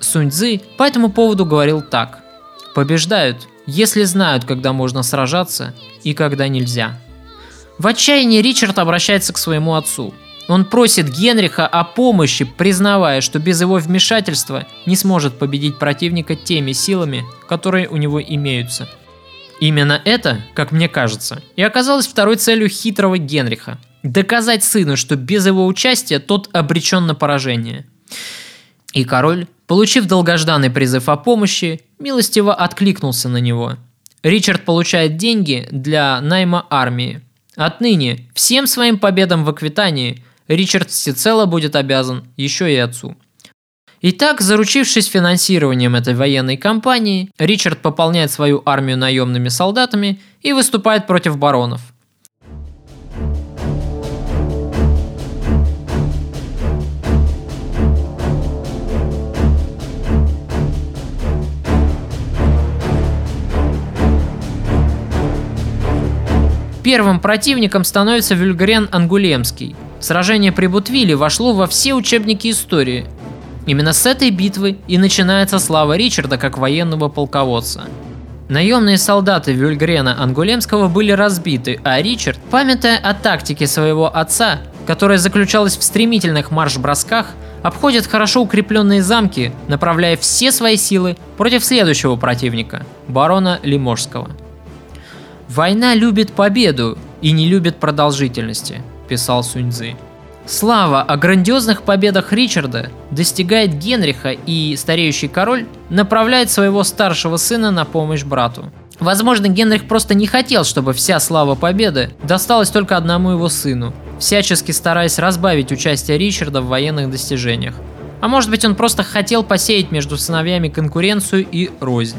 Сунь Цзы по этому поводу говорил так. «Побеждают, если знают, когда можно сражаться и когда нельзя». В отчаянии Ричард обращается к своему отцу. Он просит Генриха о помощи, признавая, что без его вмешательства не сможет победить противника теми силами, которые у него имеются – Именно это, как мне кажется, и оказалось второй целью хитрого Генриха – доказать сыну, что без его участия тот обречен на поражение. И король, получив долгожданный призыв о помощи, милостиво откликнулся на него. Ричард получает деньги для найма армии. Отныне всем своим победам в Аквитании Ричард всецело будет обязан еще и отцу – Итак, заручившись финансированием этой военной кампании, Ричард пополняет свою армию наемными солдатами и выступает против баронов. Первым противником становится Вюльгрен Ангулемский. Сражение при Бутвиле вошло во все учебники истории, Именно с этой битвы и начинается слава Ричарда как военного полководца. Наемные солдаты Вюльгрена Ангулемского были разбиты, а Ричард, памятая о тактике своего отца, которая заключалась в стремительных марш-бросках, обходит хорошо укрепленные замки, направляя все свои силы против следующего противника – барона Лиможского. «Война любит победу и не любит продолжительности», – писал Суньцзы. Слава о грандиозных победах Ричарда достигает Генриха, и стареющий король направляет своего старшего сына на помощь брату. Возможно, Генрих просто не хотел, чтобы вся слава победы досталась только одному его сыну, всячески стараясь разбавить участие Ричарда в военных достижениях. А может быть, он просто хотел посеять между сыновьями конкуренцию и рознь.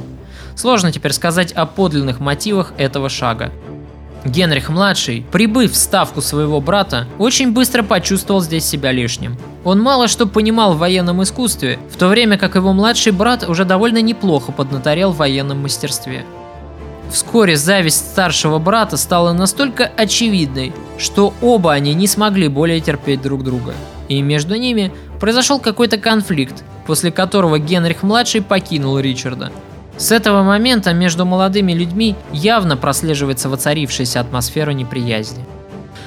Сложно теперь сказать о подлинных мотивах этого шага. Генрих-младший, прибыв в ставку своего брата, очень быстро почувствовал здесь себя лишним. Он мало что понимал в военном искусстве, в то время как его младший брат уже довольно неплохо поднаторел в военном мастерстве. Вскоре зависть старшего брата стала настолько очевидной, что оба они не смогли более терпеть друг друга. И между ними произошел какой-то конфликт, после которого Генрих-младший покинул Ричарда – с этого момента между молодыми людьми явно прослеживается воцарившаяся атмосфера неприязни.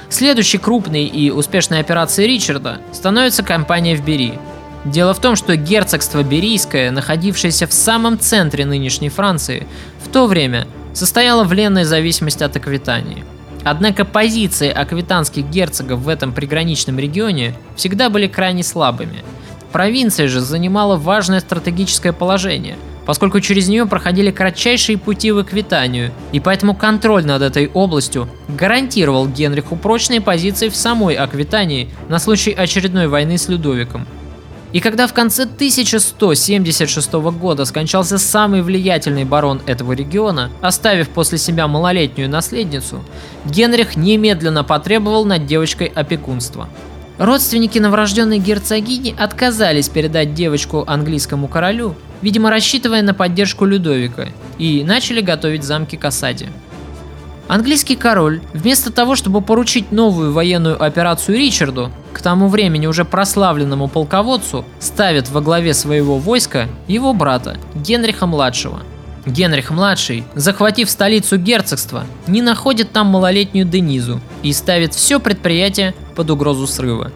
Следующей крупной и успешной операцией Ричарда становится кампания в Бери. Дело в том, что герцогство Берийское, находившееся в самом центре нынешней Франции, в то время состояло в ленной зависимости от Аквитании. Однако позиции аквитанских герцогов в этом приграничном регионе всегда были крайне слабыми. Провинция же занимала важное стратегическое положение – поскольку через нее проходили кратчайшие пути в Эквитанию, и поэтому контроль над этой областью гарантировал Генриху прочные позиции в самой Аквитании на случай очередной войны с Людовиком. И когда в конце 1176 года скончался самый влиятельный барон этого региона, оставив после себя малолетнюю наследницу, Генрих немедленно потребовал над девочкой опекунства. Родственники новорожденной герцогини отказались передать девочку английскому королю, видимо рассчитывая на поддержку Людовика, и начали готовить замки к осаде. Английский король, вместо того, чтобы поручить новую военную операцию Ричарду, к тому времени уже прославленному полководцу, ставит во главе своего войска его брата, Генриха-младшего. Генрих-младший, захватив столицу герцогства, не находит там малолетнюю Денизу и ставит все предприятие под угрозу срыва.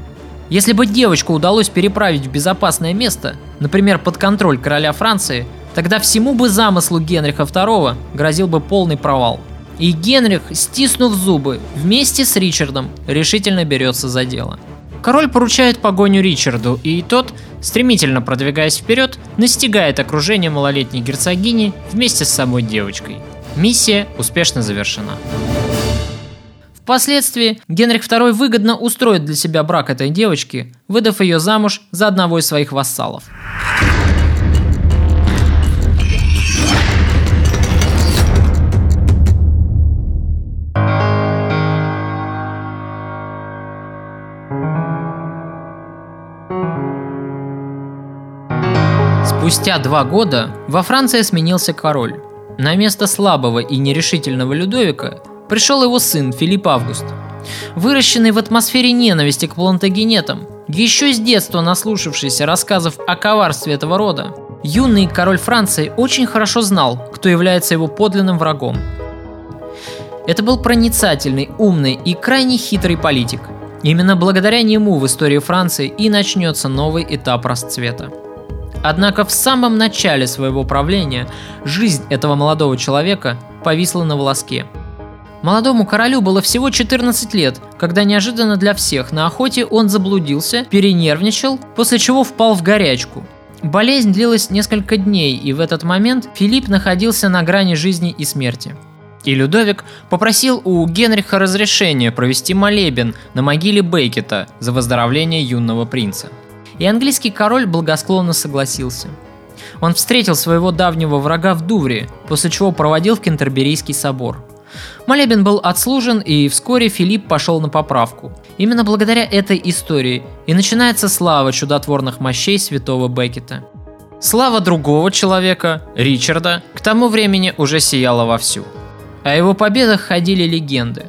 Если бы девочку удалось переправить в безопасное место, например, под контроль короля Франции, тогда всему бы замыслу Генриха II грозил бы полный провал. И Генрих, стиснув зубы, вместе с Ричардом решительно берется за дело. Король поручает погоню Ричарду, и тот, стремительно продвигаясь вперед, настигает окружение малолетней герцогини вместе с самой девочкой. Миссия успешно завершена. Впоследствии Генрих II выгодно устроит для себя брак этой девочки, выдав ее замуж за одного из своих вассалов. Спустя два года во Франции сменился король. На место слабого и нерешительного Людовика пришел его сын Филипп Август. Выращенный в атмосфере ненависти к плантагенетам, еще с детства наслушавшийся рассказов о коварстве этого рода, юный король Франции очень хорошо знал, кто является его подлинным врагом. Это был проницательный, умный и крайне хитрый политик. Именно благодаря нему в истории Франции и начнется новый этап расцвета. Однако в самом начале своего правления жизнь этого молодого человека повисла на волоске. Молодому королю было всего 14 лет, когда неожиданно для всех на охоте он заблудился, перенервничал, после чего впал в горячку. Болезнь длилась несколько дней, и в этот момент Филипп находился на грани жизни и смерти. И Людовик попросил у Генриха разрешения провести молебен на могиле Бейкета за выздоровление юного принца. И английский король благосклонно согласился. Он встретил своего давнего врага в Дувре, после чего проводил в Кентерберийский собор. Молебен был отслужен, и вскоре Филипп пошел на поправку. Именно благодаря этой истории и начинается слава чудотворных мощей святого Беккета. Слава другого человека, Ричарда, к тому времени уже сияла вовсю – о его победах ходили легенды.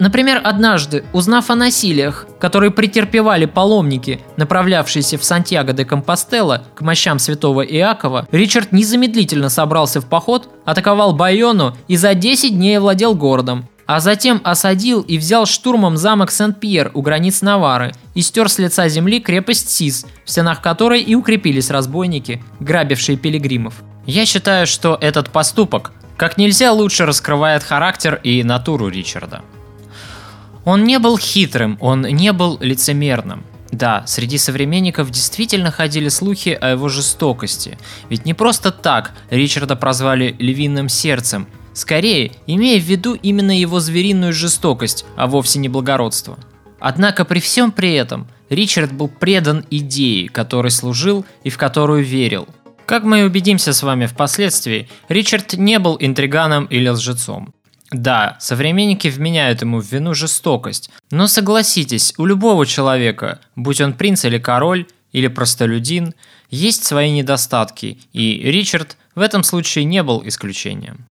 Например, однажды, узнав о насилиях, которые претерпевали паломники, направлявшиеся в Сантьяго де Компостела к мощам святого Иакова, Ричард незамедлительно собрался в поход, атаковал Байону и за 10 дней владел городом, а затем осадил и взял штурмом замок Сент-Пьер у границ Навары и стер с лица земли крепость Сис, в стенах которой и укрепились разбойники, грабившие пилигримов. Я считаю, что этот поступок как нельзя лучше раскрывает характер и натуру Ричарда. Он не был хитрым, он не был лицемерным. Да, среди современников действительно ходили слухи о его жестокости. Ведь не просто так Ричарда прозвали «львиным сердцем», скорее, имея в виду именно его звериную жестокость, а вовсе не благородство. Однако при всем при этом Ричард был предан идее, которой служил и в которую верил – как мы убедимся с вами впоследствии, Ричард не был интриганом или лжецом. Да, современники вменяют ему в вину жестокость, но согласитесь, у любого человека, будь он принц или король, или простолюдин, есть свои недостатки, и Ричард в этом случае не был исключением.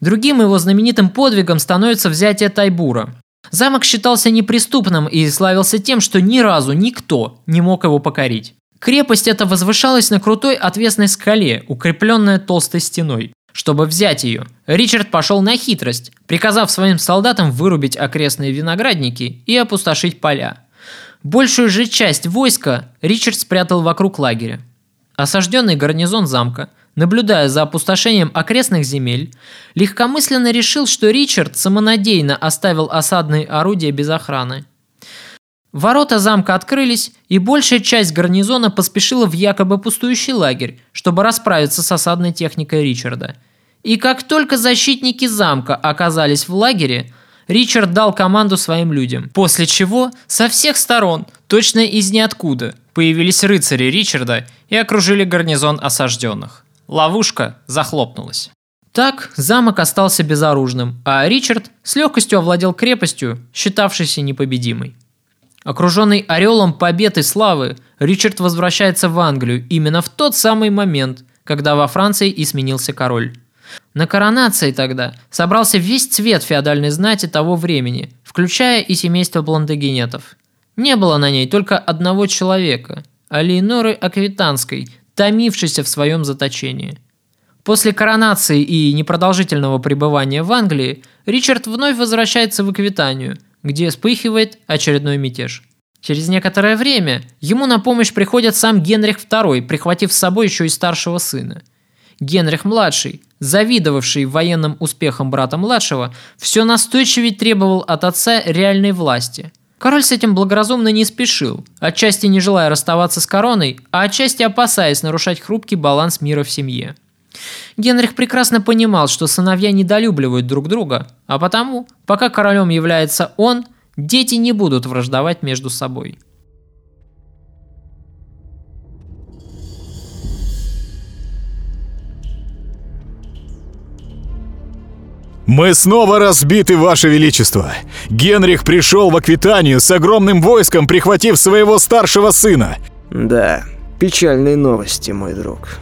Другим его знаменитым подвигом становится взятие Тайбура. Замок считался неприступным и славился тем, что ни разу никто не мог его покорить. Крепость эта возвышалась на крутой отвесной скале, укрепленная толстой стеной. Чтобы взять ее, Ричард пошел на хитрость, приказав своим солдатам вырубить окрестные виноградники и опустошить поля. Большую же часть войска Ричард спрятал вокруг лагеря. Осажденный гарнизон замка, наблюдая за опустошением окрестных земель, легкомысленно решил, что Ричард самонадеянно оставил осадные орудия без охраны. Ворота замка открылись, и большая часть гарнизона поспешила в якобы пустующий лагерь, чтобы расправиться с осадной техникой Ричарда. И как только защитники замка оказались в лагере, Ричард дал команду своим людям, после чего со всех сторон, точно из ниоткуда, появились рыцари Ричарда и окружили гарнизон осажденных. Ловушка захлопнулась. Так замок остался безоружным, а Ричард с легкостью овладел крепостью, считавшейся непобедимой. Окруженный орелом побед и славы, Ричард возвращается в Англию именно в тот самый момент, когда во Франции и сменился король. На коронации тогда собрался весь цвет феодальной знати того времени, включая и семейство Плантагенетов. Не было на ней только одного человека – Алиеноры Аквитанской, томившейся в своем заточении. После коронации и непродолжительного пребывания в Англии Ричард вновь возвращается в Аквитанию – где вспыхивает очередной мятеж. Через некоторое время ему на помощь приходит сам Генрих II, прихватив с собой еще и старшего сына. Генрих-младший, завидовавший военным успехам брата-младшего, все настойчивее требовал от отца реальной власти. Король с этим благоразумно не спешил, отчасти не желая расставаться с короной, а отчасти опасаясь нарушать хрупкий баланс мира в семье. Генрих прекрасно понимал, что сыновья недолюбливают друг друга, а потому, пока королем является он, дети не будут враждовать между собой. «Мы снова разбиты, Ваше Величество! Генрих пришел в Аквитанию с огромным войском, прихватив своего старшего сына!» «Да, печальные новости, мой друг.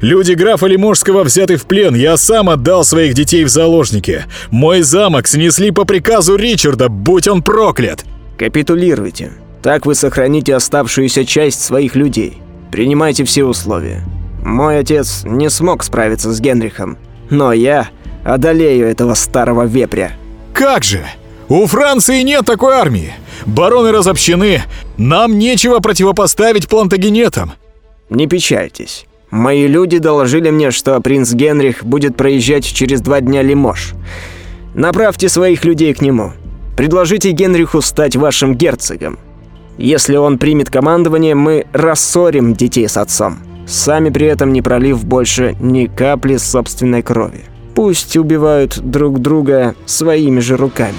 Люди графа Лиможского взяты в плен, я сам отдал своих детей в заложники. Мой замок снесли по приказу Ричарда, будь он проклят. Капитулируйте. Так вы сохраните оставшуюся часть своих людей. Принимайте все условия. Мой отец не смог справиться с Генрихом, но я одолею этого старого вепря. Как же? У Франции нет такой армии. Бароны разобщены. Нам нечего противопоставить плантагенетам. Не печальтесь. Мои люди доложили мне, что принц Генрих будет проезжать через два дня Лимож. Направьте своих людей к нему. Предложите Генриху стать вашим герцогом. Если он примет командование, мы рассорим детей с отцом, сами при этом не пролив больше ни капли собственной крови. Пусть убивают друг друга своими же руками.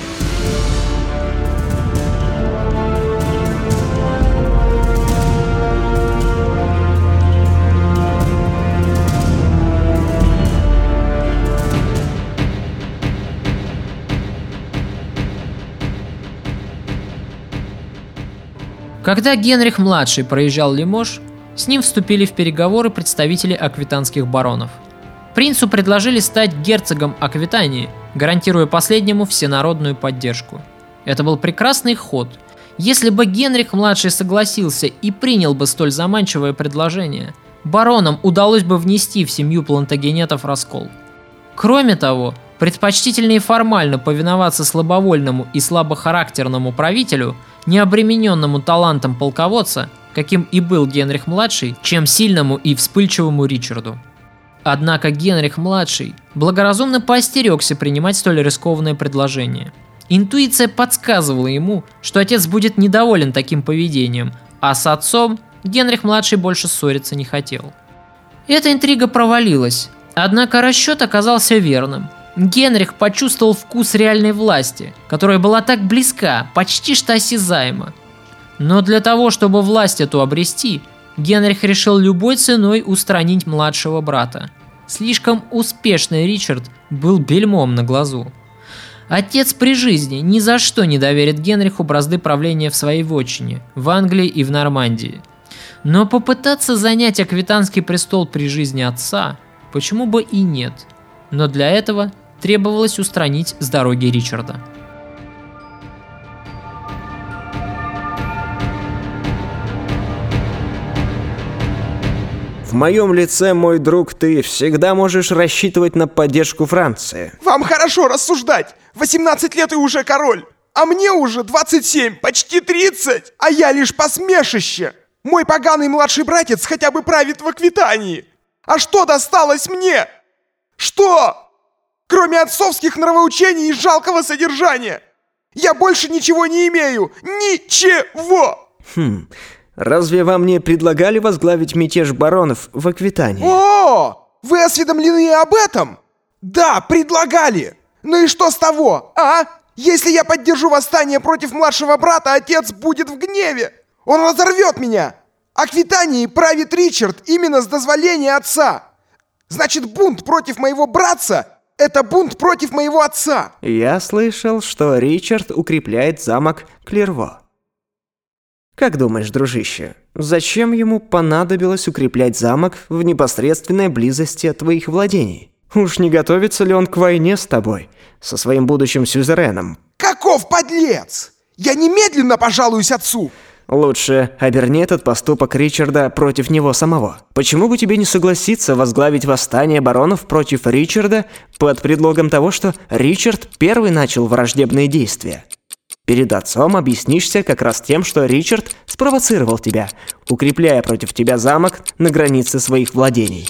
Когда Генрих-младший проезжал Лимож, с ним вступили в переговоры представители аквитанских баронов. Принцу предложили стать герцогом Аквитании, гарантируя последнему всенародную поддержку. Это был прекрасный ход. Если бы Генрих-младший согласился и принял бы столь заманчивое предложение, баронам удалось бы внести в семью плантагенетов раскол. Кроме того, предпочтительнее формально повиноваться слабовольному и слабохарактерному правителю – не обремененному талантом полководца, каким и был Генрих-младший, чем сильному и вспыльчивому Ричарду. Однако Генрих-младший благоразумно поостерегся принимать столь рискованное предложение. Интуиция подсказывала ему, что отец будет недоволен таким поведением, а с отцом Генрих-младший больше ссориться не хотел. Эта интрига провалилась, однако расчет оказался верным – Генрих почувствовал вкус реальной власти, которая была так близка, почти что осязаема. Но для того, чтобы власть эту обрести, Генрих решил любой ценой устранить младшего брата. Слишком успешный Ричард был бельмом на глазу. Отец при жизни ни за что не доверит Генриху бразды правления в своей вотчине, в Англии и в Нормандии. Но попытаться занять аквитанский престол при жизни отца, почему бы и нет. Но для этого требовалось устранить с дороги Ричарда. В моем лице, мой друг, ты всегда можешь рассчитывать на поддержку Франции. Вам хорошо рассуждать. 18 лет и уже король. А мне уже 27, почти 30. А я лишь посмешище. Мой поганый младший братец хотя бы правит в Аквитании. А что досталось мне? Что? кроме отцовских нравоучений и жалкого содержания. Я больше ничего не имею. Ничего! Хм, разве вам не предлагали возглавить мятеж баронов в Аквитании? О, вы осведомлены об этом? Да, предлагали. Ну и что с того, а? Если я поддержу восстание против младшего брата, отец будет в гневе. Он разорвет меня. Аквитанией правит Ричард именно с дозволения отца. Значит, бунт против моего братца это бунт против моего отца!» Я слышал, что Ричард укрепляет замок Клерво. Как думаешь, дружище, зачем ему понадобилось укреплять замок в непосредственной близости от твоих владений? Уж не готовится ли он к войне с тобой, со своим будущим сюзереном? Каков подлец! Я немедленно пожалуюсь отцу! Лучше оберни этот поступок Ричарда против него самого. Почему бы тебе не согласиться возглавить восстание баронов против Ричарда под предлогом того, что Ричард первый начал враждебные действия? Перед отцом объяснишься как раз тем, что Ричард спровоцировал тебя, укрепляя против тебя замок на границе своих владений.